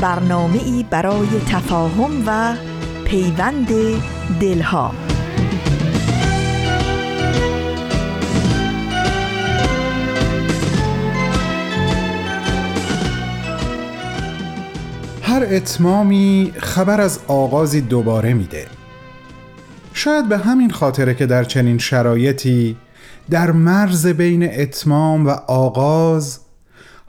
برنامه ای برای تفاهم و پیوند دلها. هر اتمامی خبر از آغازی دوباره میده. شاید به همین خاطره که در چنین شرایطی در مرز بین اتمام و آغاز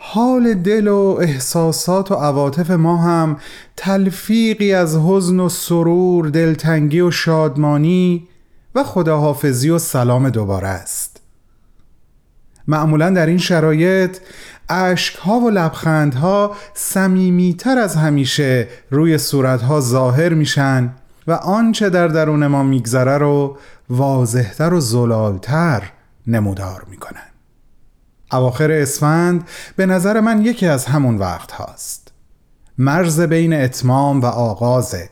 حال دل و احساسات و عواطف ما هم تلفیقی از حزن و سرور دلتنگی و شادمانی و خداحافظی و سلام دوباره است. معمولا در این شرایط ها و لبخندها سمیمیتر از همیشه روی صورتها ظاهر میشن و آنچه در درون ما میگذره رو واضحتر و زلالتر نمودار می‌کنن. اواخر اسفند به نظر من یکی از همون وقت هاست. مرز بین اتمام و آغازه.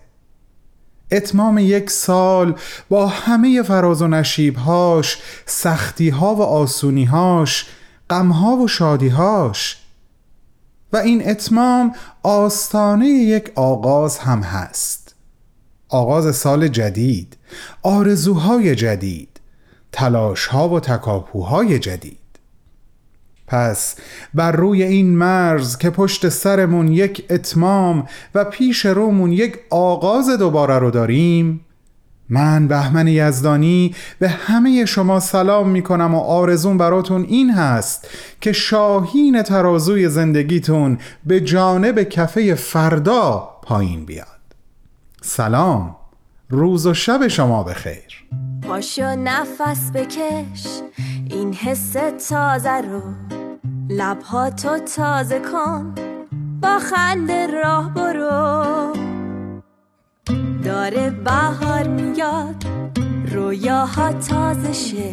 اتمام یک سال با همه فراز و نشیبهاش سختیها و آسونیهاش غمها و شادیهاش. و این اتمام آستانه یک آغاز هم هست. آغاز سال جدید آرزوهای جدید تلاشها و تکاپوهای جدید. پس بر روی این مرز که پشت سرمون یک اتمام و پیش رومون یک آغاز دوباره رو داریم من بهمن یزدانی به همه شما سلام می کنم و آرزون براتون این هست که شاهین ترازوی زندگیتون به جانب کفه فردا پایین بیاد. سلام. روز و شب شما بخیر. پاشو نفس بکش این حس تازه رو لبها تازه کن با خنده راه برو. داره بهار میاد رویاها تازه شه.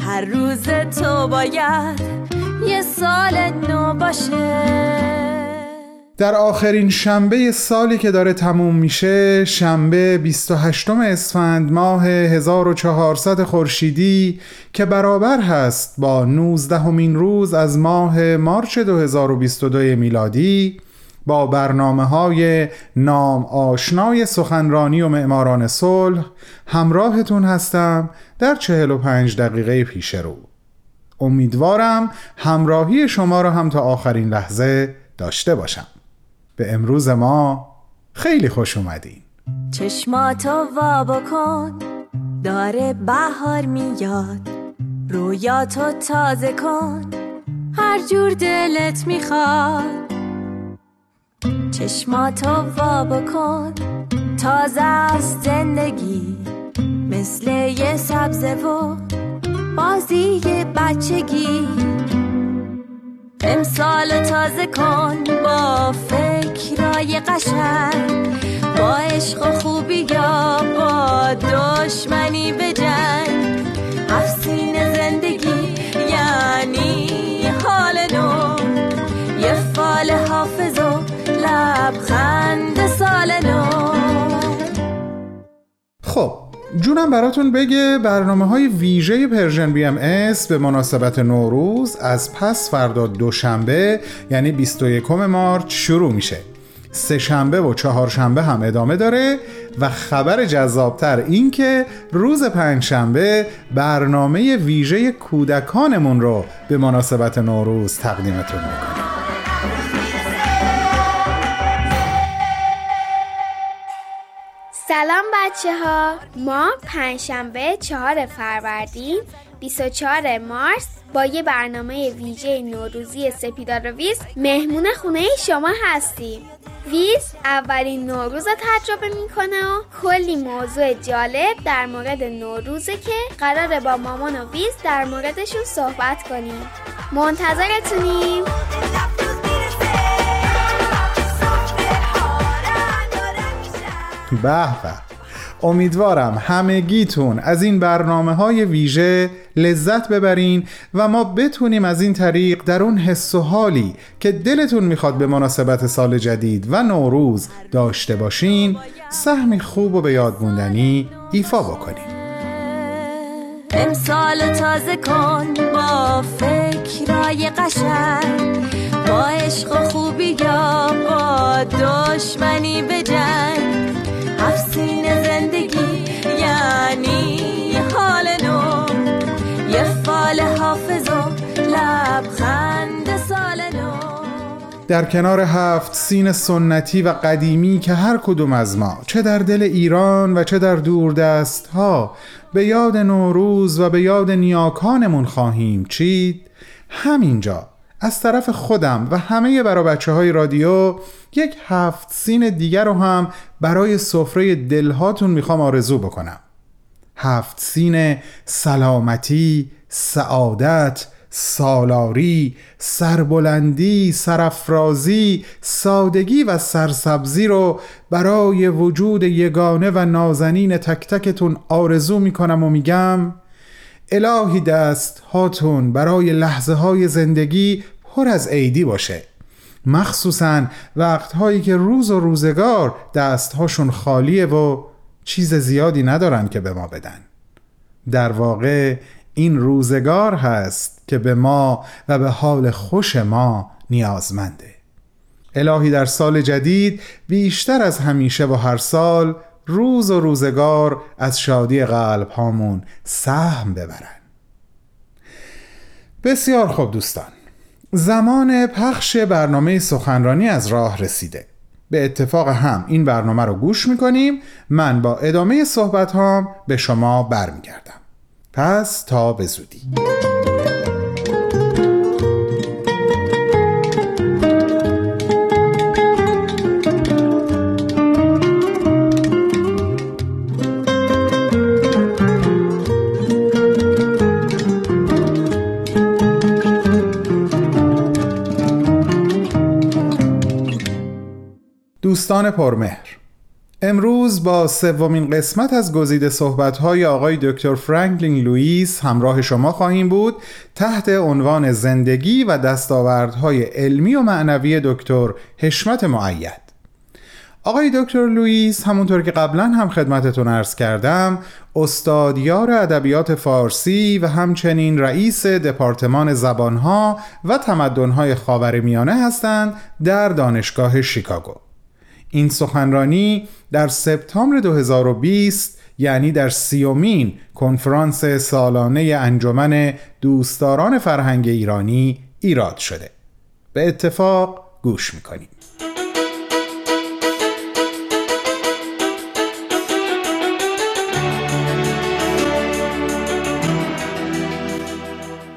هر روز تو باید یه سال نو باشه. در آخرین شنبه سالی که داره تموم میشه شنبه 28 اسفند ماه 1400 خورشیدی که برابر هست با 19 همین روز از ماه مارچ 2022 میلادی با برنامه های نام آشنای سخنرانی و معماران صلح همراهتون هستم در 45 دقیقه پیش رو. امیدوارم همراهی شما را هم تا آخرین لحظه داشته باشم. به امروز ما خیلی خوش اومدین. چشماتو وا بکن داره بهار میاد. رویاتو تازه کن هر جور دلت می‌خواد. چشماتو وا بکن تازه از زندگی مثل یه سبزه و بازی بچگی. امسال تازه کن با فکرای قشنگ با عشق و خوبی یا با دشمنی به جنگ. افسین زندگی یعنی حال نو یه فال حافظ و لبخند سال نو. جونم براتون بگه برنامه های ویژه Persian BMS به مناسبت نوروز از پس فردا دوشنبه یعنی 21 March شروع میشه. سه شنبه و چهارشنبه هم ادامه داره و خبر جذابتر این که روز پنجشنبه برنامه ویژه کودکانمون رو به مناسبت نوروز تقدیمتون می‌کنیم. سلام بچه ها ما پنجشنبه چهار فروردین 24 مارس با یه برنامه ویژه نوروزی سپیدار ویز مهمون خونه شما هستیم. ویز اولین نوروز رو تجربه می‌کنه و کلی موضوع جالب در مورد نوروزه که قراره با مامان و ویز در موردشون صحبت کنیم. منتظرتونیم. به به. امیدوارم همگیتون از این برنامه های ویژه لذت ببرین و ما بتونیم از این طریق در اون حس و حالی که دلتون می‌خواد به مناسبت سال جدید و نوروز داشته باشین سهمی خوب و به یاد موندنی ایفا بکنیم امسال تازه کن با فکرای قشنگ با عشق خوبی یا با دشمنی به در کنار هفت سین سنتی و قدیمی که هر کدوم از ما چه در دل ایران و چه در دوردست ها به یاد نوروز و به یاد نیاکانمون خواهیم چید. همینجا از طرف خودم و همه برا بچه های رادیو یک هفت سین دیگر رو هم برای سفره دلهاتون می‌خوام آرزو بکنم. هفت سین سلامتی، سعادت، سالاری، سربلندی، سرفرازی، سادگی و سرسبزی رو برای وجود یگانه و نازنین تک تکتون آرزو می‌کنم و میگم الهی دست هاتون برای لحظه های زندگی پر از عیدی باشه. مخصوصا وقتهایی که روز و روزگار دستهاشون خالیه و چیز زیادی ندارن که به ما بدن. در واقع این روزگار هست که به ما و به حال خوش ما نیازمنده. الهی در سال جدید بیشتر از همیشه و هر سال روز و روزگار از شادی قلب هامون سهم ببرن. بسیار خوب دوستان. زمان پخش برنامه سخنرانی از راه رسیده. به اتفاق هم این برنامه رو گوش می‌کنیم. من با ادامه صحبت هام به شما برمیگردم. پس تا به زودی. دوستان پرمهر. امروز با سومین قسمت از گزیده صحبت‌های آقای دکتر فرانکلین لوئیس همراه شما خواهیم بود تحت عنوان زندگی و دستاوردهای علمی و معنوی دکتر حشمت معید. آقای دکتر لوئیس همونطور که قبلا هم خدمتتون عرض کردم استادیار ادبیات فارسی و همچنین رئیس دپارتمان زبانها و تمدنهای خاورمیانه هستند در دانشگاه شیکاگو. این سخنرانی در سپتامبر 2020 یعنی در سیومین کنفرانس سالانه انجمن دوستداران فرهنگ ایرانی ایراد شده. به اتفاق گوش می‌کنیم.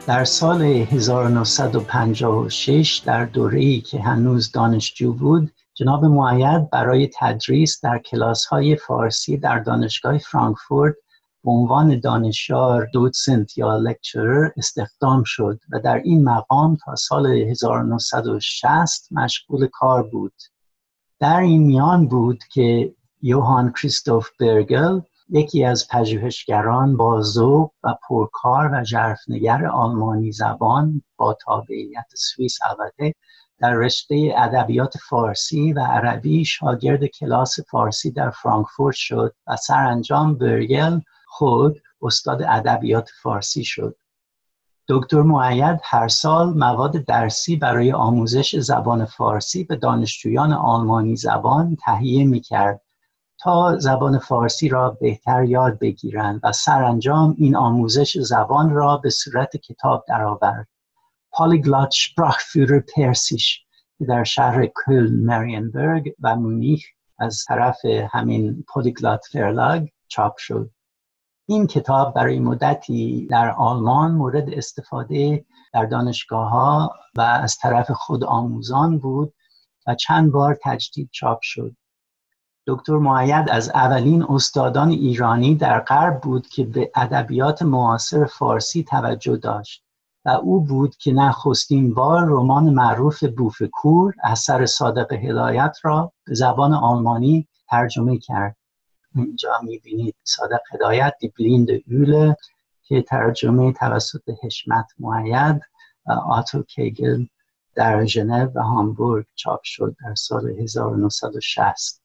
در سال 1956 در دوره‌ای که هنوز دانشجو بود جناب معید برای تدریس در کلاس های فارسی در دانشگاه فرانکفورت به عنوان دانشیار دوتسنت یا لکچرر استخدام شد و در این مقام تا سال 1960 مشغول کار بود. در این میان بود که یوهان کریستوف برگل یکی از پژوهشگران با ذوق و پرکار و ژرفنگر آلمانی زبان با تابعیت سوئیس البته در رشته ادبیات فارسی و عربی شاگرد کلاس فارسی در فرانکفورت شد و سرانجام برگل خود استاد ادبیات فارسی شد. دکتر معید هر سال مواد درسی برای آموزش زبان فارسی به دانشجویان آلمانی زبان تهیه می کرد تا زبان فارسی را بهتر یاد بگیرند و سرانجام این آموزش زبان را به صورت کتاب درآورد. پالیگلات شپراخفیرر پرسیش در شهر کل مریانبرگ و مونیخ از طرف همین پالیگلات فرلاگ چاپ شد. این کتاب برای مدتی در آلمان مورد استفاده در دانشگاه ها و از طرف خود آموزان بود و چند بار تجدید چاپ شد. دکتر معید از اولین استادان ایرانی در غرب بود که به ادبیات معاصر فارسی توجه داشت. و او بود که نخستین بار رمان معروف بوفکور اثر صادق هدایت را به زبان آلمانی ترجمه کرد. اینجا می‌بینید صادق هدایت دی بلیند اوله که ترجمه توسط حشمت معید آتو کیگل در ژنو و هامبورگ چاپ شد در سال 1960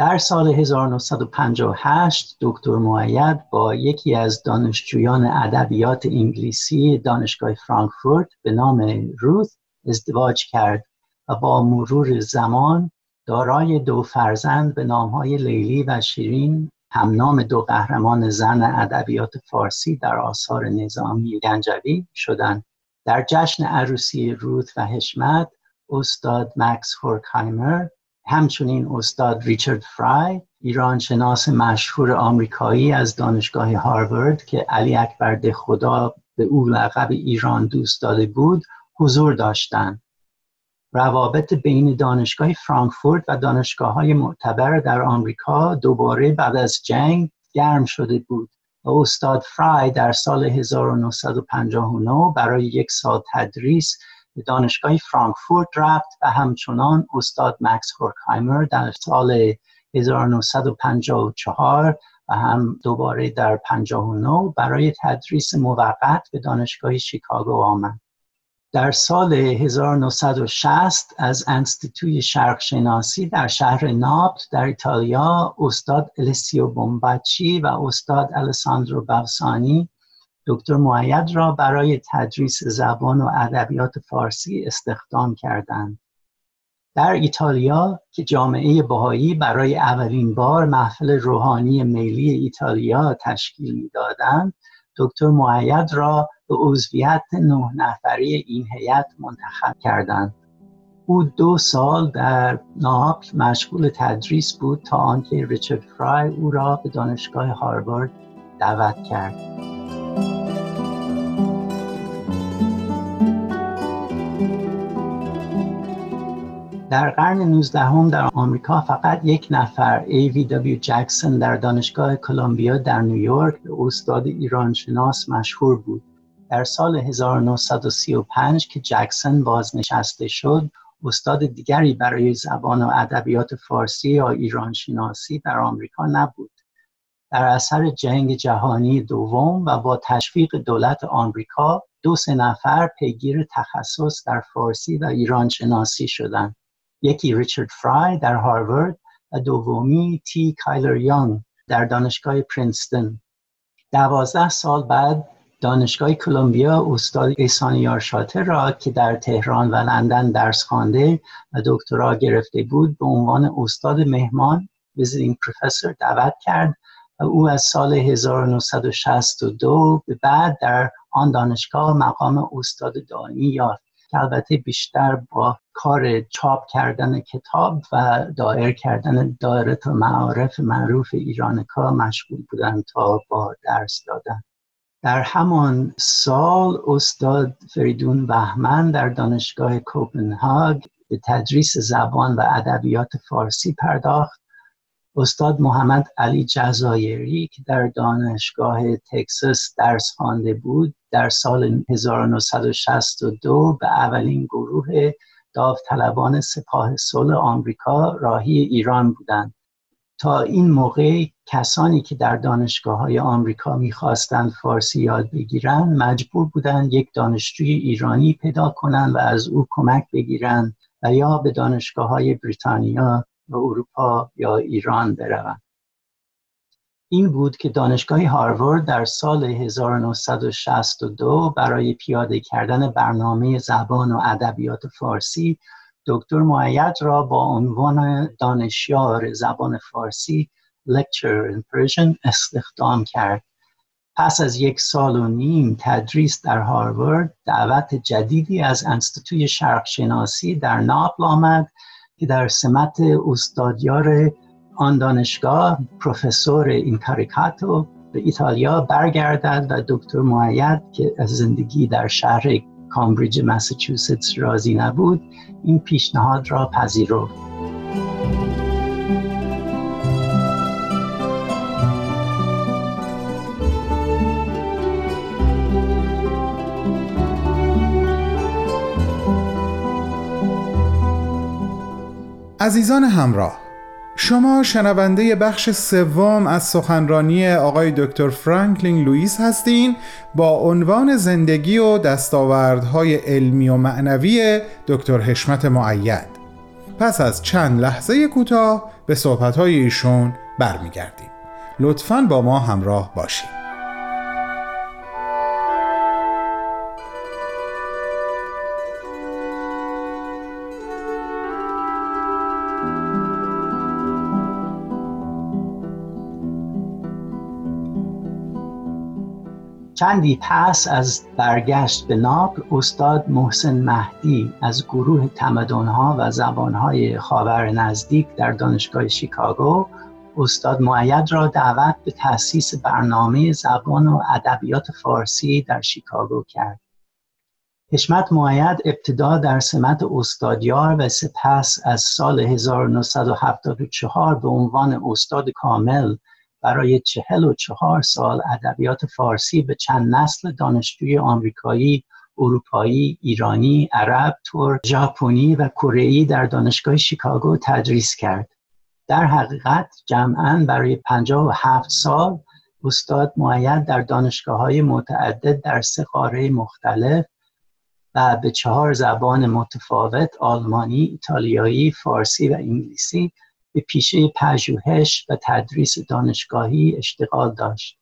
در سال 1958 دکتر معید با یکی از دانشجویان ادبیات انگلیسی دانشگاه فرانکفورت به نام روث ازدواج کرد و با مرور زمان دارای دو فرزند به نامهای لیلی و شیرین همنام دو قهرمان زن ادبیات فارسی در آثار نظامی گنجوی شدند. در جشن عروسی روت و حشمت استاد مکس هورکایمر همچنین استاد ریچارد فرای ایران شناس مشهور آمریکایی از دانشگاه هاروارد که علی اکبر خدا به او لقب ایران دوست داده بود حضور داشتند. روابط بین دانشگاه فرانکفورت و دانشگاه های معتبر در آمریکا دوباره بعد از جنگ گرم شده بود و استاد فرای در سال 1959 برای یک سال تدریس به دانشگاه فرانکفورت رفت و همچنان استاد مکس هورکهایمر در سال 1954 و هم دوباره در 59 برای تدریس موقت به دانشگاه شیکاگو آمد. در سال 1960 از انستیتوی شرقشناسی در شهر ناپت در ایتالیا استاد السیو بومباچی و استاد الساندرو بافسانی دکتر معید را برای تدریس زبان و ادبیات فارسی استخدام کردند. در ایتالیا که جامعه بهایی برای اولین بار محفل روحانی میلی ایتالیا تشکیل می‌دادند دکتر معید را به عضویت نه نفری این هیئت منتخب کردند او دو سال در ناپل مشغول تدریس بود تا آنکه ریچارد فرای او را به دانشگاه هاروارد دعوت کرد در قرن 19 هم در آمریکا فقط یک نفر A.V.W. جکسون در دانشگاه کلمبیا در نیویورک استاد ایران شناس مشهور بود. در سال 1935 که جکسون بازنشسته شد استاد دیگری برای زبان و ادبیات فارسی یا ایران شناسی در آمریکا نبود. در اثر جنگ جهانی دوم و با تشویق دولت آمریکا دو سه نفر پیگیر تخصص در فارسی و ایران شناسی شدند. یکی ریچارد فرای در هاروارد و دومی تی کایلر یانگ در دانشگاه پرینستون دوازده سال بعد دانشگاه کلمبیا استاد ایسانیار شاتر را که در تهران و لندن درس خوانده و دکترا گرفته بود به عنوان استاد مهمان visiting professor دعوت کرد او از سال 1962 به بعد در آن دانشگاه مقام استاد دائمی یافت البته بیشتر با کار چاپ کردن کتاب و دایر کردن دایره معارف معروف ایرانیکا مشغول بودن تا با درس دادن. در همان سال استاد فریدون وهمن در دانشگاه کوپنهاگ به تدریس زبان و ادبیات فارسی پرداخت استاد محمد علی جزایری که در دانشگاه تکساس درس خوانده بود در سال 1962 به اولین گروه داوطلبان سپاه صلح آمریکا راهی ایران بودند. تا این موقع کسانی که در دانشگاه های آمریکا می‌خواستند فارسی یاد بگیرند مجبور بودند یک دانشجوی ایرانی پیدا کنند و از او کمک بگیرند و یا به دانشگاه های بریتانیا و اروپا یا ایران بروند این بود که دانشگاه هاروارد در سال 1962 برای پیاده کردن برنامه زبان و ادبیات فارسی دکتر معید را با عنوان دانشیار زبان فارسی Lecturer in Persian استخدام کرد. پس از یک سال و نیم تدریس در هاروارد دعوت جدیدی از انستیتوی شرق شناسی در ناپل آمد که در سمت استادیار آن دانشگاه پروفسور اینکاریکاتو به ایتالیا برگردد و دکتر معید که از زندگی در شهر کامبریج مساچوستس راضی نبود این پیشنهاد را پذیرفت. عزیزان همراه شما شنونده بخش سوم از سخنرانی آقای دکتر فرانکلین لوئیس هستین با عنوان زندگی و دستاوردهای علمی و معنوی دکتر حشمت معید. پس از چند لحظه کوتاه به صحبتهای ایشون برمیگردیم. لطفاً با ما همراه باشید. چندی پس از برگشت به ناپل استاد محسن مهدی از گروه تمدنها و زبانهای خاور نزدیک در دانشگاه شیکاگو استاد معید را دعوت به تأسیس برنامه زبان و ادبیات فارسی در شیکاگو کرد. حشمت معید ابتدا در سمت استادیار و سپس از سال 1974 به عنوان استاد کامل برای چهل و چهار سال ادبیات فارسی به چند نسل دانشجوی آمریکایی، اروپایی، ایرانی، عرب، ترک، ژاپنی و کره در دانشگاه شیکاگو تدریس کرد. در حقیقت جمعا برای 57 سال استاد معید در دانشگاه های متعدد در سه قاره مختلف و به چهار زبان متفاوت آلمانی، ایتالیایی، فارسی و انگلیسی به پیشه پژوهش و تدریس دانشگاهی اشتغال داشت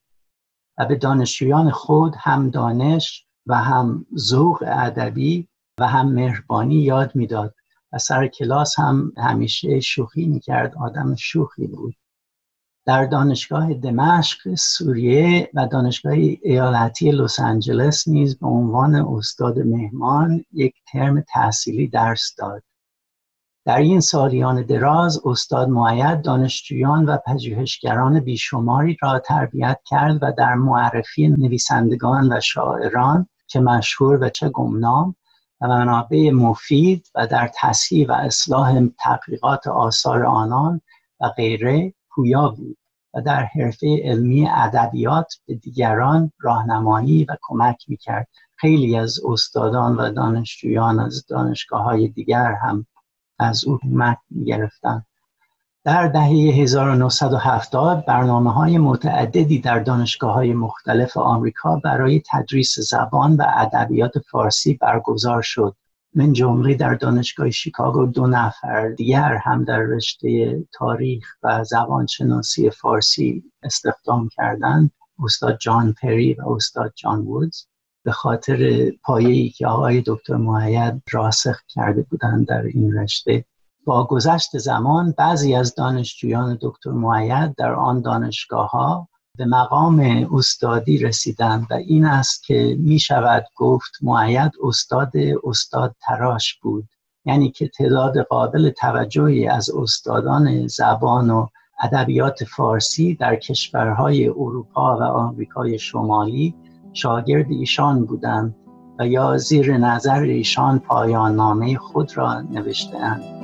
و به دانشجویان خود هم دانش و هم ذوق ادبی و هم مهربانی یاد می‌داد و سر کلاس هم همیشه شوخی می‌کرد آدم شوخی بود. در دانشگاه دمشق سوریه و دانشگاه ایالتی لس آنجلس نیز به عنوان استاد مهمان یک ترم تحصیلی درس داد. در این سالیان دراز استاد معید دانشجویان و پژوهشگران بیشماری را تربیت کرد و در معرفی نویسندگان و شاعران چه مشهور و چه گمنام و منابع مفید و در تصحیح و اصلاح تحقیقات آثار آنان و غیره پویا بود و در حرفه علمی ادبیات به دیگران راهنمایی و کمک می‌کرد. خیلی از استادان و دانشجویان از دانشگاه های دیگر هم از او کمک گرفتن در دهه 1970 برنامه های متعددی در دانشگاه های مختلف آمریکا برای تدریس زبان و ادبیات فارسی برگزار شد. من جمله در دانشگاه شیکاگو دو نفر دیگر هم در رشته تاریخ و زبانشناسی فارسی استخدام کردند استاد جان پری و استاد جان وودز. به خاطر پایه‌ای که آقای دکتر معید راسخ کرده بودند در این رشته. با گذشت زمان بعضی از دانشجویان دکتر معید در آن دانشگاه ها به مقام استادی رسیدند و این است که می شود گفت معید استاد استاد تراش بود. یعنی که تعداد قابل توجهی از استادان زبان و ادبیات فارسی در کشورهای اروپا و آمریکای شمالی شاگرد ایشان بودند و یا زیر نظر ایشان پایان نامه خود را نوشتهاند.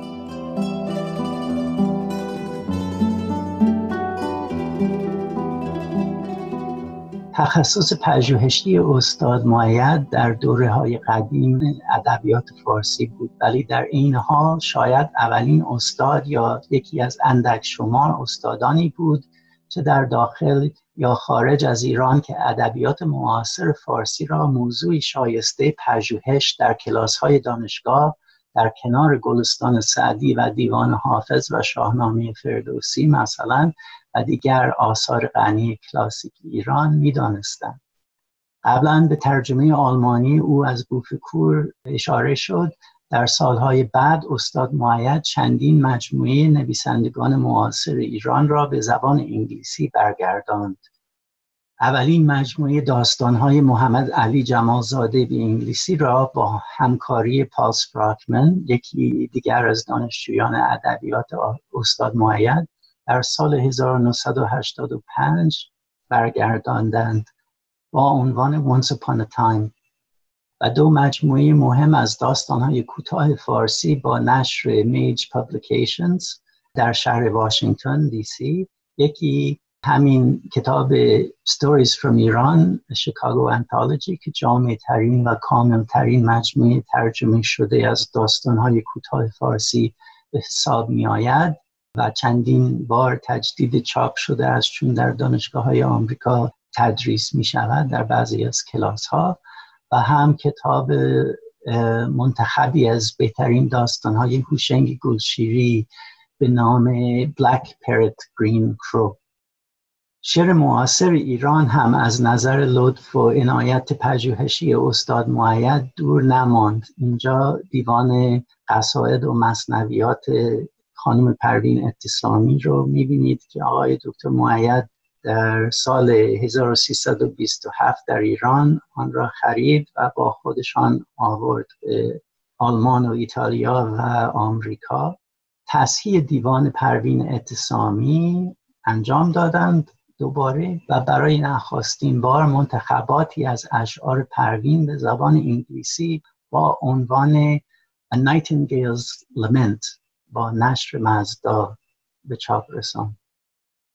تخصص پژوهشی استاد معید در دوره های قدیم ادبیات فارسی بود ولی در این حال شاید اولین استاد یا یکی از اندک شمار استادانی بود چه در داخل یا خارج از ایران که ادبیات معاصر فارسی را موضوعی شایسته پژوهش در کلاس های دانشگاه در کنار گلستان سعدی و دیوان حافظ و شاهنامه فردوسی مثلا و دیگر آثار غنی کلاسیک ایران می‌دانستند. قبلا به ترجمه آلمانی او از بوفکور اشاره شد. در سالهای بعد استاد معید چندین مجموعه نویسندگان معاصر ایران را به زبان انگلیسی برگرداند. اولین مجموعه داستانهای محمد علی جمالزاده به انگلیسی را با همکاری پالس فراکمن یکی دیگر از دانشجویان ادبیات استاد معید در سال 1985 برگرداندند با عنوان Once Upon a Time دو مجموعه مهم از داستانهای کوتاه فارسی با نشر میج پابلیکیشنز در شهر واشنگتن دی سی یکی همین کتاب Stories from ایران شیکاگو انتالوجی که جامع ترین و کامل ترین مجموعه ترجمه شده از داستانهای کوتاه فارسی به حساب می آید و چندین بار تجدید چاپ شده است چون در دانشگاه های آمریکا تدریس می شود در بعضی از کلاس ها و هم کتاب منتخبی از بهترین داستان های هوشنگ گلشیری به نام Black Parrot Green Crow. شعر معاصر ایران هم از نظر لطف و عنایت پژوهشی استاد معید دور نماند. اینجا دیوان قصاید و مصنویات خانم پروین اتصامی رو می‌بینید که آقای دکتر معید در سال 1327 در ایران آن را خرید و با خودشان آورد به آلمان و ایتالیا و آمریکا. تصحیح دیوان پروین اتصامی انجام دادند دوباره و برای نخواستین بار منتخباتی از اشعار پروین به زبان انگلیسی با عنوان A Nightingale's Lament با نشر مزدا به چاپ رساند.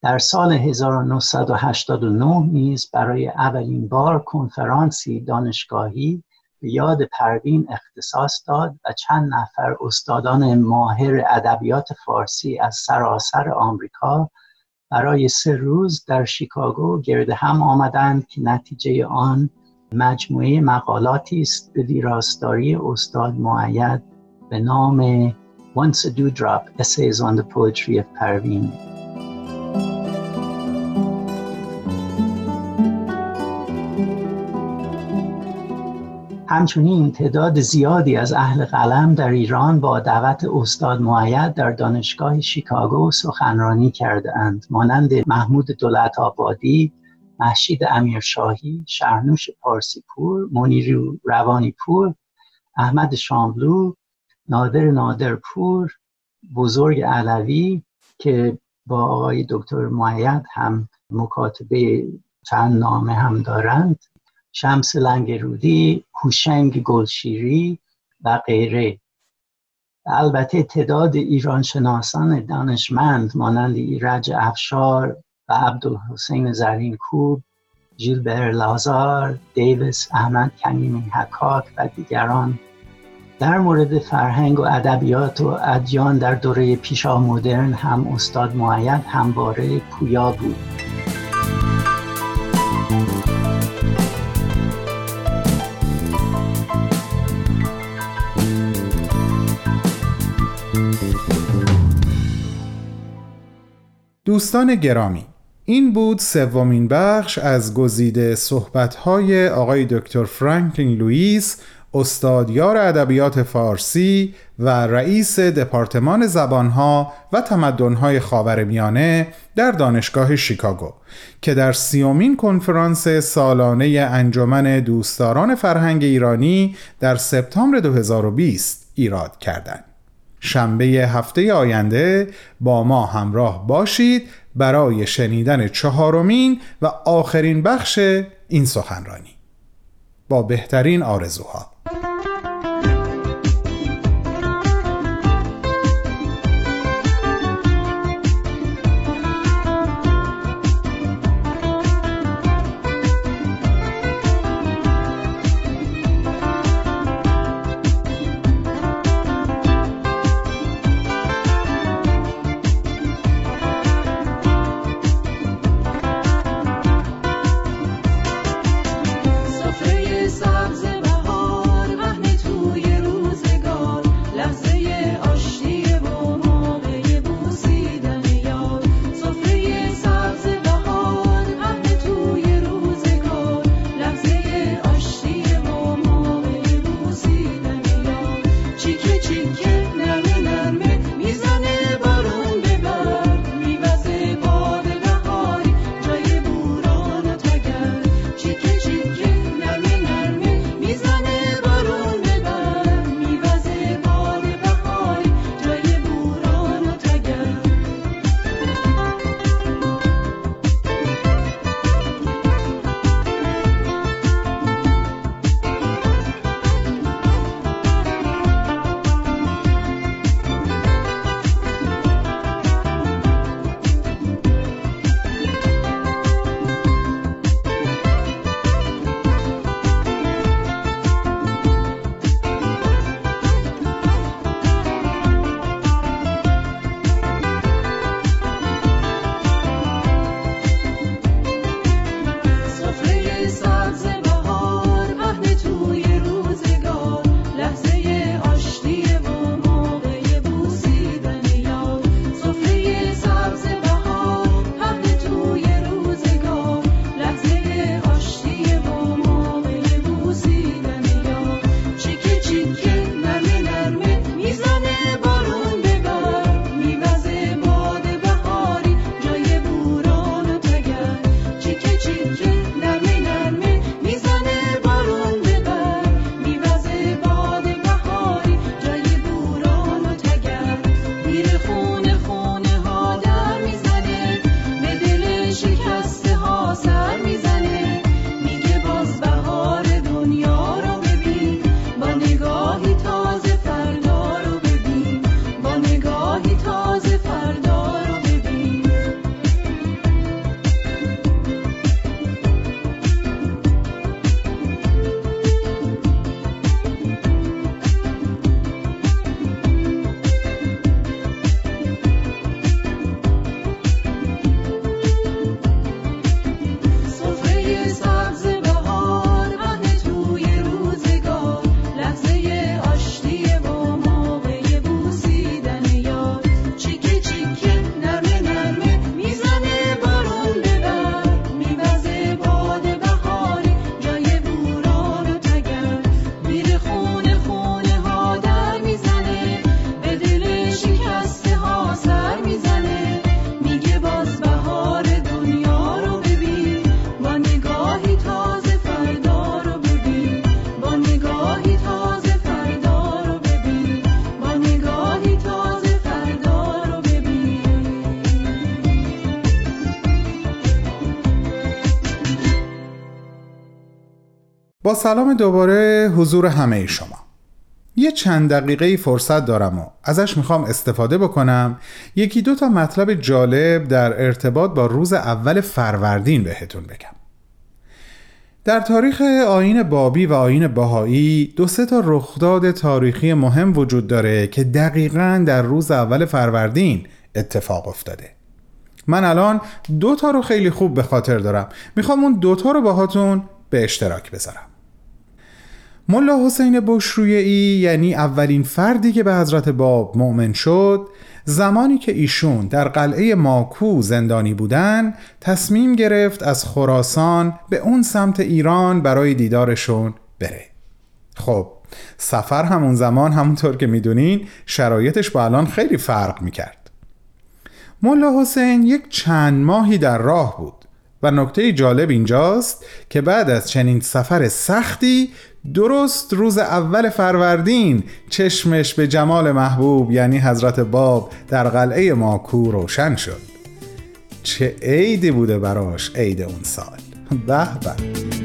در سال 1989 نیز برای اولین بار کنفرانسی دانشگاهی به یاد پروین اختصاص داد و چند نفر استادان ماهر ادبیات فارسی از سراسر آمریکا برای سه روز در شیکاگو گرد هم آمدند که نتیجه آن مجموعه مقالاتی است به ویراستاری استاد معید به نام Once a Dewdrop Essays on the Poetry of Parveen. همچنین تعداد زیادی از اهل قلم در ایران با دعوت استاد معید در دانشگاه شیکاگو سخنرانی کرده اند مانند محمود دولت آبادی، محشید امیرشاهی، شهرنوش پارسی پور، منیر روانی پور، احمد شاملو، نادر نادر پور، بزرگ علوی که با آقای دکتر معید هم مکاتبه چند نامه هم دارند. شمس لنگرودی، هوشنگ گلشیری و غیره. البته تعداد ایران شناسان دانشمند مانند ایرج افشار و عبدالحسین زرین کوب جیلبر لازار، دیویس احمد کنیمی حکاک و دیگران در مورد فرهنگ و ادبیات و ادیان در دوره پیشا مدرن هم استاد معید همواره پویا بود. دوستان گرامی این بود سومین بخش از گزیده صحبت‌های آقای دکتر فرانکلین لوئیس استادیار ادبیات فارسی و رئیس دپارتمان زبانها و تمدنهای خاورمیانه در دانشگاه شیکاگو که در سیومین کنفرانس سالانه انجمن دوستداران فرهنگ ایرانی در سپتامبر 2020 ایراد کردند. شنبه هفته آینده با ما همراه باشید برای شنیدن چهارمین و آخرین بخش این سخنرانی. با بهترین آرزوها. سلام دوباره حضور همه شما. یه چند دقیقه فرصت دارم و ازش می‌خوام استفاده بکنم. یکی دو تا مطلب جالب در ارتباط با روز اول فروردین بهتون بگم. در تاریخ آین بابی و آین باهایی دو سه تا رخداد تاریخی مهم وجود داره که دقیقا در روز اول فروردین اتفاق افتاده. من الان دو تا رو خیلی خوب به خاطر دارم. می‌خوام اون دوتا رو باهاتون به اشتراک بذارم. ملا حسین بشرویی یعنی اولین فردی که به حضرت باب مؤمن شد زمانی که ایشون در قلعه ماکو زندانی بودن تصمیم گرفت از خراسان به اون سمت ایران برای دیدارشون بره. خب سفر همون زمان همونطور که می‌دونین شرایطش با الان خیلی فرق می‌کرد. ملا حسین یک چند ماهی در راه بود. و نکته جالب اینجاست که بعد از چنین سفر سختی درست روز اول فروردین چشمش به جمال محبوب یعنی حضرت باب در قلعه ماکو روشن شد. چه عیدی بوده براش عید اون سال؟ به به.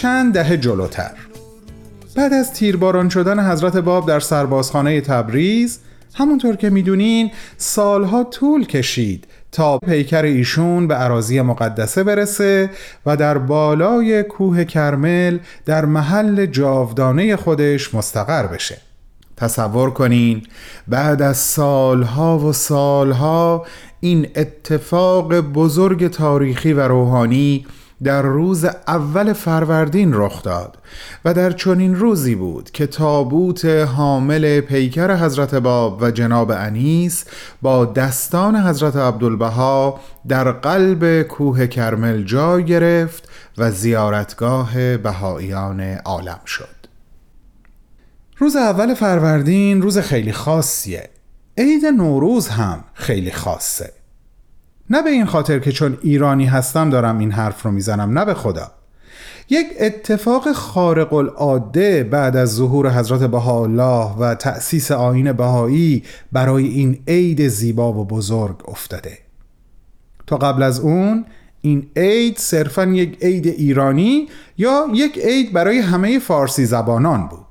چند دهه جلوتر. بعد از تیرباران شدن حضرت باب در سربازخانه تبریز همونطور که می‌دونین سالها طول کشید تا پیکر ایشون به عراضی مقدسه برسه و در بالای کوه کرمل در محل جاودانه خودش مستقر بشه. تصور کنین بعد از سالها و سالها این اتفاق بزرگ تاریخی و روحانی در روز اول فروردین رخ داد و در چنین روزی بود که تابوت حامل پیکر حضرت باب و جناب انیس با دستان حضرت عبدالبها در قلب کوه کرمل جای گرفت و زیارتگاه بهاییان عالم شد. روز اول فروردین روز خیلی خاصیه. عید نوروز هم خیلی خاصه. نه به این خاطر که چون ایرانی هستم دارم این حرف رو می‌زنم نه به خدا. یک اتفاق خارق العاده بعد از ظهور حضرت بهاءالله و تأسیس آین بهایی برای این عید زیبا و بزرگ افتاده. تا قبل از اون این عید صرفا یک عید ایرانی یا یک عید برای همه فارسی زبانان بود.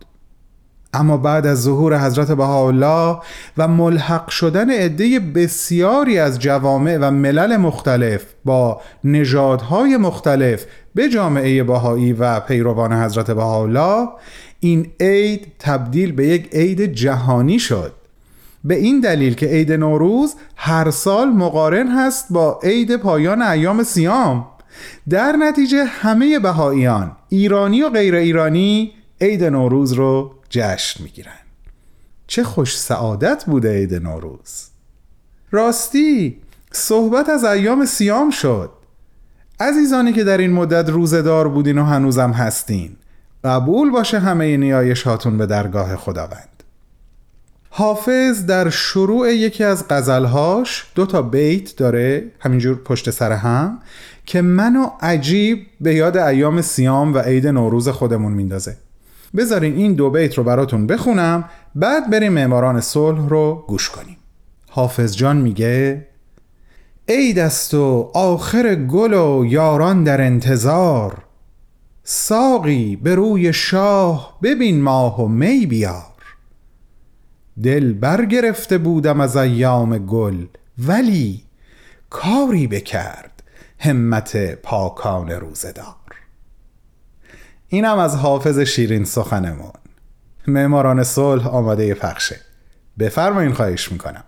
اما بعد از ظهور حضرت بهاءالله و ملحق شدن عده بسیاری از جوامع و ملل مختلف با نژادهای مختلف به جامعه بهایی و پیروان حضرت بهاءالله این عید تبدیل به یک عید جهانی شد. به این دلیل که عید نوروز هر سال مقارن هست با عید پایان ایام سیام در نتیجه همه بهاییان ایرانی و غیر ایرانی عید نوروز رو جشن می‌گیرن. چه خوش سعادت بوده عید نوروز. راستی صحبت از ایام سیام شد. عزیزانی که در این مدت روزدار بودین و هنوزم هستین قبول باشه همه نیایش هاتون به درگاه خداوند. حافظ در شروع یکی از غزلهاش دو تا بیت داره همینجور پشت سر هم که منو عجیب به یاد ایام سیام و عید نوروز خودمون میندازه. بذارین این دو بیت رو براتون بخونم بعد بریم معماران صلح رو گوش کنیم. حافظ جان میگه ای دست و آخر گل و یاران در انتظار ساقی به روی شاه ببین ماه و می بیار. دل برگرفته بودم از ایام گل ولی کاری بکرد همت پاکان روزدار اینم از حافظ شیرین سخنمون. معماران صلح آماده پخشه. بفرمایین خواهش می‌کنم.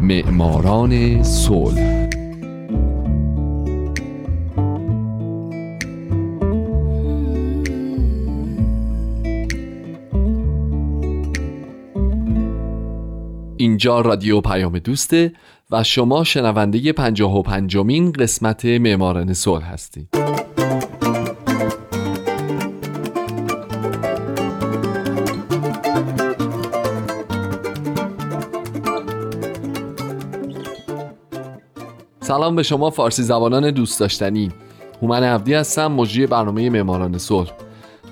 معماران صلح اینجا رادیو پیام دوسته و شما شنونده پنجاه و پنجمین قسمت معماران صلح هستید. سلام به شما فارسی زبانان دوست داشتنی. هومن عبدی هستم مجری برنامه معماران صلح.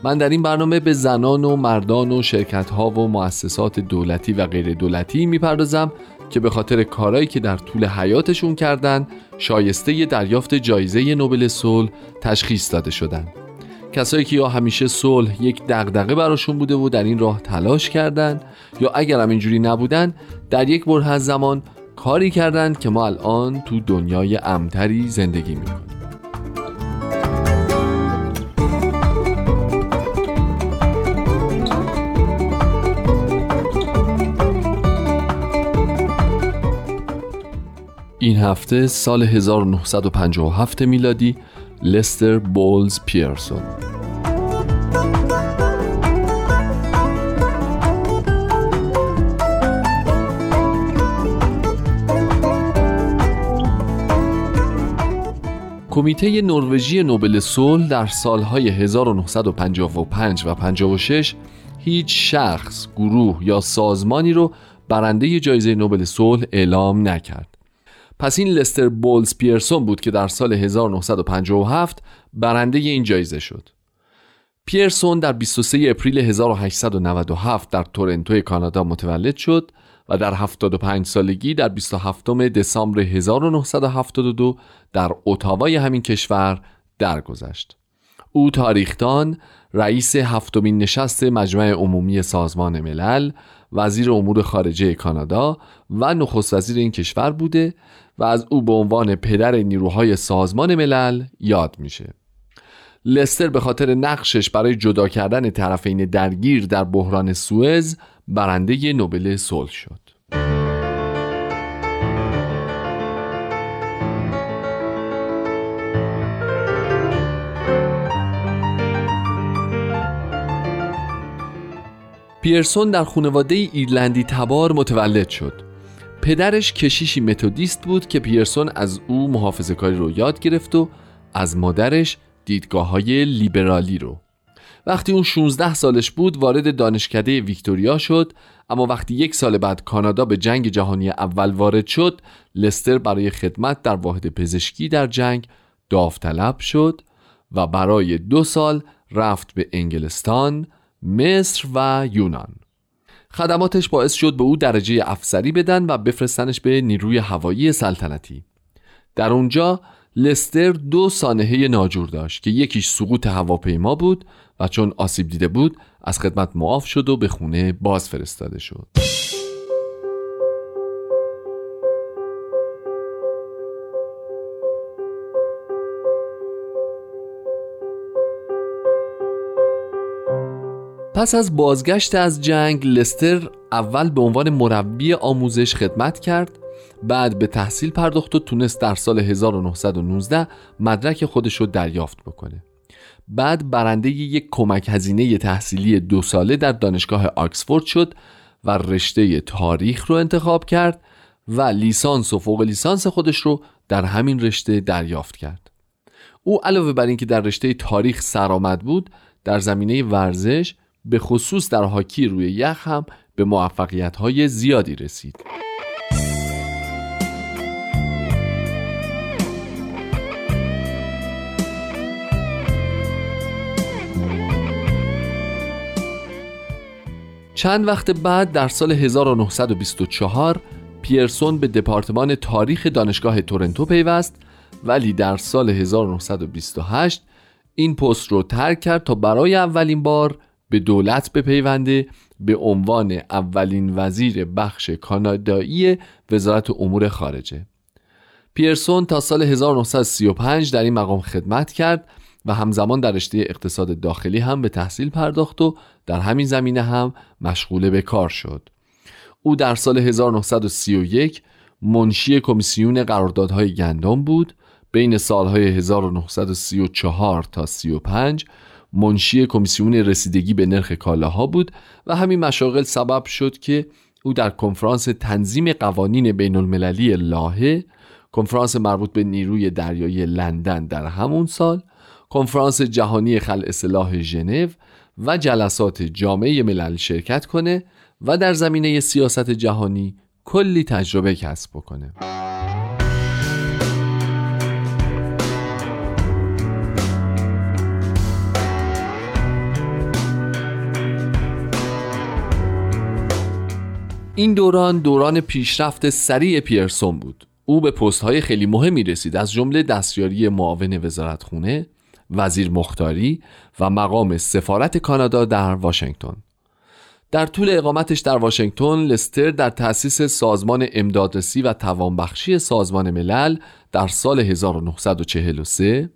من در این برنامه به زنان و مردان و شرکت ها و مؤسسات دولتی و غیر دولتی می‌پردازم که به خاطر کارهایی که در طول حیاتشون کردن شایسته دریافت جایزه نوبل صلح تشخیص داده شدن. کسایی که یا همیشه صلح یک دغدغه براشون بوده و در این راه تلاش کردند یا اگر هم اینجوری نبودن در یک بره از زمان کاری کردند که ما الان تو دنیای امتری زندگی می‌کنیم. این هفته سال 1957 میلادی لستر بولز پیرسون کمیته نروژی نوبل صلح در سالهای 1955 و 56 هیچ شخص، گروه یا سازمانی رو برنده جایزه نوبل صلح اعلام نکرد. پس این لستر بولز پیرسون بود که در سال 1957 برنده این جایزه شد. پیرسون در 23 اپریل 1897 در تورنتو کانادا متولد شد و در 75 سالگی در 27 دسامبر 1972 در اتاوای همین کشور درگذشت. او تاریختان رئیس هفتمین نشست مجمع عمومی سازمان ملل وزیر امور خارجه کانادا و نخست وزیر این کشور بوده و از او به عنوان پدر نیروهای سازمان ملل یاد میشه. لستر به خاطر نقشش برای جدا کردن طرفین درگیر در بحران سوئز برنده نوبل صلح شد. پیرسون در خانواده ایرلندی تبار متولد شد. پدرش کشیشی متودیست بود که پیرسون از او محافظه کاری رو یاد گرفت و از مادرش دیدگاه های لیبرالی رو. وقتی اون 16 سالش بود وارد دانشکده ویکتوریا شد اما وقتی یک سال بعد کانادا به جنگ جهانی اول وارد شد لستر برای خدمت در واحد پزشکی در جنگ داوطلب شد و برای دو سال رفت به انگلستان، مصر و یونان. خدماتش باعث شد به او درجه افسری بدن و بفرستنش به نیروی هوایی سلطنتی. در اونجا لستر دو سانحه ناجور داشت که یکیش سقوط هواپیما بود و چون آسیب دیده بود از خدمت معاف شد و به خونه باز فرستاده شد. پس از بازگشت از جنگ لستر اول به عنوان مربی آموزش خدمت کرد بعد به تحصیل پرداخت و تونست در سال 1919 مدرک خودش رو دریافت بکنه. بعد برنده یک کمک هزینه تحصیلی دو ساله در دانشگاه آکسفورد شد و رشته تاریخ رو انتخاب کرد و لیسانس و فوق لیسانس خودش رو در همین رشته دریافت کرد. او علاوه بر اینکه در رشته تاریخ سرآمد بود در زمینه ورزش به خصوص در هاکی روی یخ هم به موفقیت های زیادی رسید. چند وقت بعد در سال 1924 پیرسون به دپارتمان تاریخ دانشگاه تورنتو پیوست ولی در سال 1928 این پست رو ترک کرد تا برای اولین بار به دولت بپیونده به عنوان اولین وزیر بخش کانادایی وزارت امور خارجه. پیرسون تا سال 1935 در این مقام خدمت کرد و همزمان در رشته اقتصاد داخلی هم به تحصیل پرداخت و در همین زمینه هم مشغول به کار شد. او در سال 1931 منشی کمیسیون قراردادهای گندم بود. بین سالهای 1934 تا 35 منشی کمیسیون رسیدگی به نرخ کالاها بود و همین مشاغل سبب شد که او در کنفرانس تنظیم قوانین بین المللی لاهه کنفرانس مربوط به نیروی دریایی لندن در همون سال کنفرانس جهانی خلع سلاح ژنو و جلسات جامعه ملل شرکت کنه و در زمینه سیاست جهانی کلی تجربه کسب بکنه. این دوران دوران پیشرفت سریع پیرسون بود. او به پست های خیلی مهمی رسید از جمله دستیاری معاون وزارتخونه وزیر مختاری و مقام سفارت کانادا در واشنگتن. در طول اقامتش در واشنگتن لستر در تأسیس سازمان امدادرسی و توانبخشی سازمان ملل در سال 1943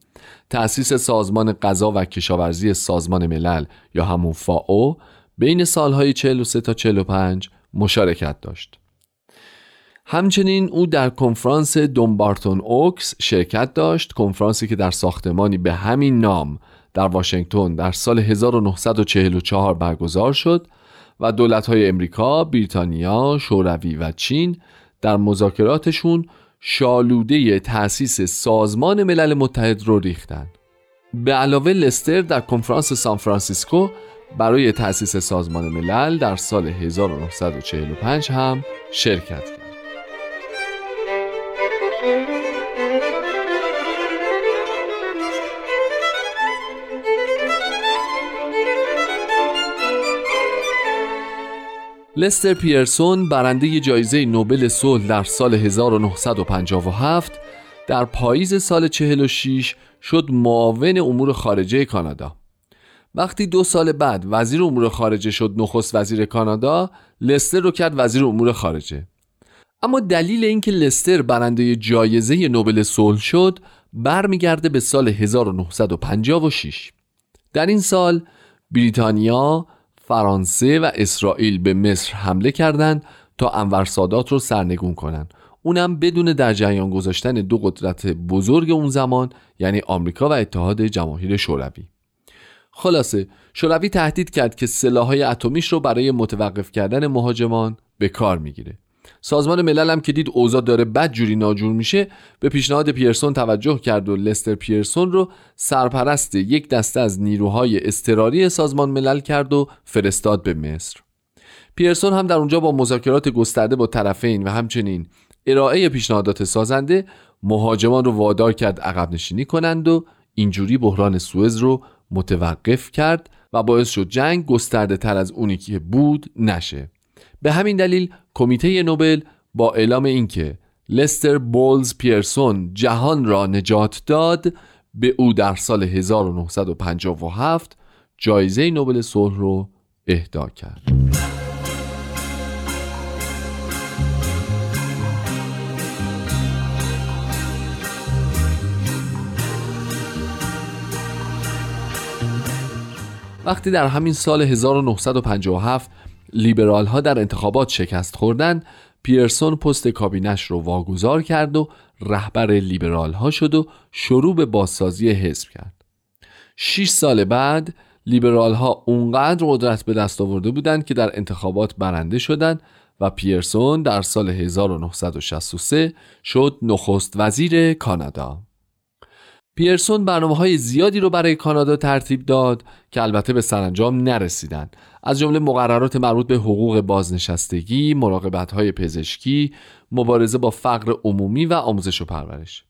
تأسیس سازمان غذا و کشاورزی سازمان ملل یا همون فاو بین سالهای 43 تا 45 مشارکت داشت همچنین او در کنفرانس دونبارتون اوکس شرکت داشت کنفرانسی که در ساختمانی به همین نام در واشنگتن در سال 1944 برگزار شد و دولت‌های امریکا، بریتانیا، شوروی و چین در مذاکراتشون شالوده تأسیس سازمان ملل متحد رو ریختند. به علاوه لستر در کنفرانس سان فرانسیسکو برای تأسیس سازمان ملل در سال 1945 هم شرکت کرد. لستر پیرسون برنده جایزه نوبل صلح در سال 1957 در پاییز سال 46 شد معاون امور خارجه کانادا وقتی دو سال بعد وزیر امور خارجه شد نخست وزیر کانادا لستر رو کرد وزیر امور خارجه. اما دلیل اینکه لستر برنده جایزه نوبل صلح شد برمیگرده به سال 1956 در این سال بریتانیا فرانسه و اسرائیل به مصر حمله کردند تا انور سادات رو سرنگون کنند. اونم بدون در جریان گذاشتن دو قدرت بزرگ اون زمان یعنی آمریکا و اتحاد جماهیر شوروی. خلاصه شوروی تهدید کرد که سلاحهای اتمیش رو برای متوقف کردن مهاجمان به کار می‌گیره. سازمان ملل هم که دید اوضاع داره بد جوری ناجور میشه به پیشنهاد پیرسون توجه کرد و لستر پیرسون رو سرپرست یک دسته از نیروهای استراری سازمان ملل کرد و فرستاد به مصر. پیرسون هم در اونجا با مذاکرات گسترده با طرفین و همچنین ارائه پیشنهادات سازنده مهاجمان رو وادار کرد عقب نشینی کنند و اینجوری بحران سوئز رو متوقف کرد و باعث شد جنگ گسترده تر از اونی که بود نشه به همین دلیل کمیته نوبل با اعلام اینکه لستر بولز پیرسون جهان را نجات داد به او در سال 1957 جایزه نوبل صلح رو اهدا کرد. وقتی در همین سال 1957 لیبرال ها در انتخابات شکست خوردن پیرسون پست کابینش رو واگذار کرد و رهبر لیبرال ها شد و شروع به بازسازی حزب کرد. شیش سال بعد لیبرال ها اونقدر قدرت به دست آورده بودند که در انتخابات برنده شدند و پیرسون در سال 1963 شد نخست وزیر کانادا. پیرسون برنامه های زیادی رو برای کانادا ترتیب داد که البته به سرانجام نرسیدند از جمله مقررات مربوط به حقوق بازنشستگی، مراقبت های پزشکی، مبارزه با فقر عمومی و آموزش و پرورش.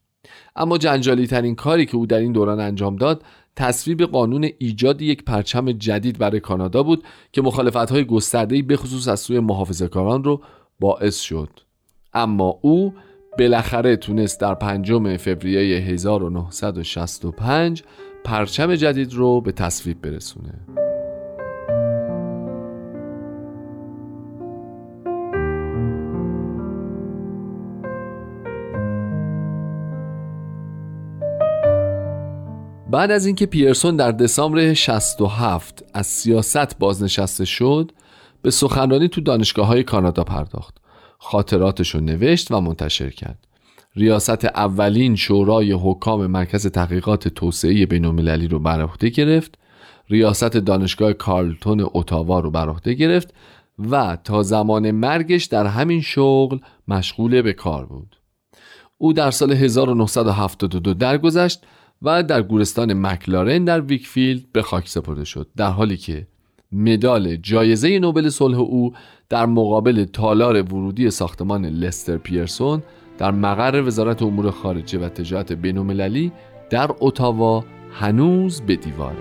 اما جنجالی ترین کاری که او در این دوران انجام داد تصویب قانون ایجاد یک پرچم جدید برای کانادا بود که مخالفت های گسترده‌ای به خصوص از سوی محافظه‌کاران رو باعث شد. اما او بالاخره تونست در پنجم فوریه 1965 پرچم جدید رو به تصویب برسونه. بعد از اینکه پیرسون در دسامبر 67 از سیاست بازنشسته شد به سخنرانی تو دانشگاه های کانادا پرداخت. خاطراتش رو نوشت و منتشر کرد. ریاست اولین شورای حکام مرکز تحقیقات توسعه بینالمللی رو بر عهده گرفت. ریاست دانشگاه کارلتون اتاوا رو بر عهده گرفت و تا زمان مرگش در همین شغل مشغول به کار بود. او در سال 1972 درگذشت و در گورستان مکلارن در ویکفیلد به خاک سپرده شد در حالی که مدال جایزه نوبل صلح او در مقابل تالار ورودی ساختمان لستر پیرسون در مقر وزارت امور خارجه و تجارت بینالمللی در اتاوا هنوز به دیواره.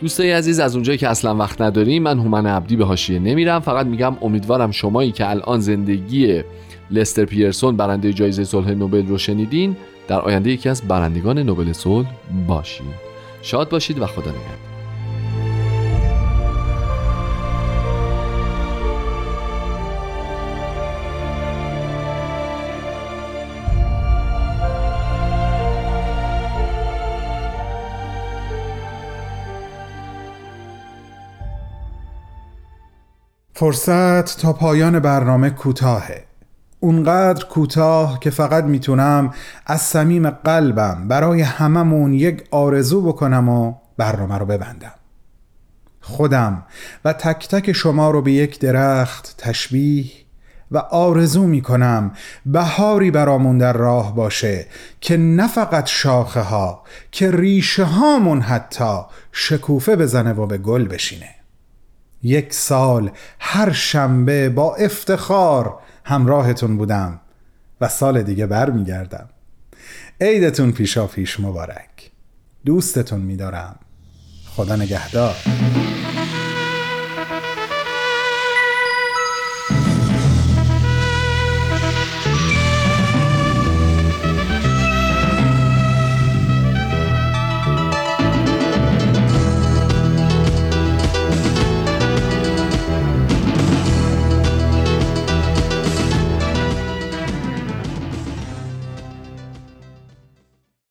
دوستای عزیز از اونجایی که اصلا وقت نداریم من هومن عبدی به حاشیه نمیرم. فقط میگم امیدوارم شمایی که الان زندگی لستر پیرسون برنده جایزه صلح نوبل رو شنیدین؟ در آینده یکی از برندگان نوبل صلح باشید شاد باشید و خدا نگهدار. فرصت تا پایان برنامه کوتاهه. اونقدر کوتاه که فقط می‌تونم از صمیم قلبم برای هممون یک آرزو بکنم و برنامه رو ببندم. خودم و تک تک شما رو به یک درخت تشبیه و آرزو می‌کنم بهاری برامون در راه باشه که نه فقط شاخه ها که ریشه هامون حتی شکوفه بزنه و به گل بشینه. یک سال هر شنبه با افتخار همراهتون بودم و سال دیگه برمیگردم. عیدتون پیشا پیش مبارک. دوستتون میدارم. خدا نگهدار.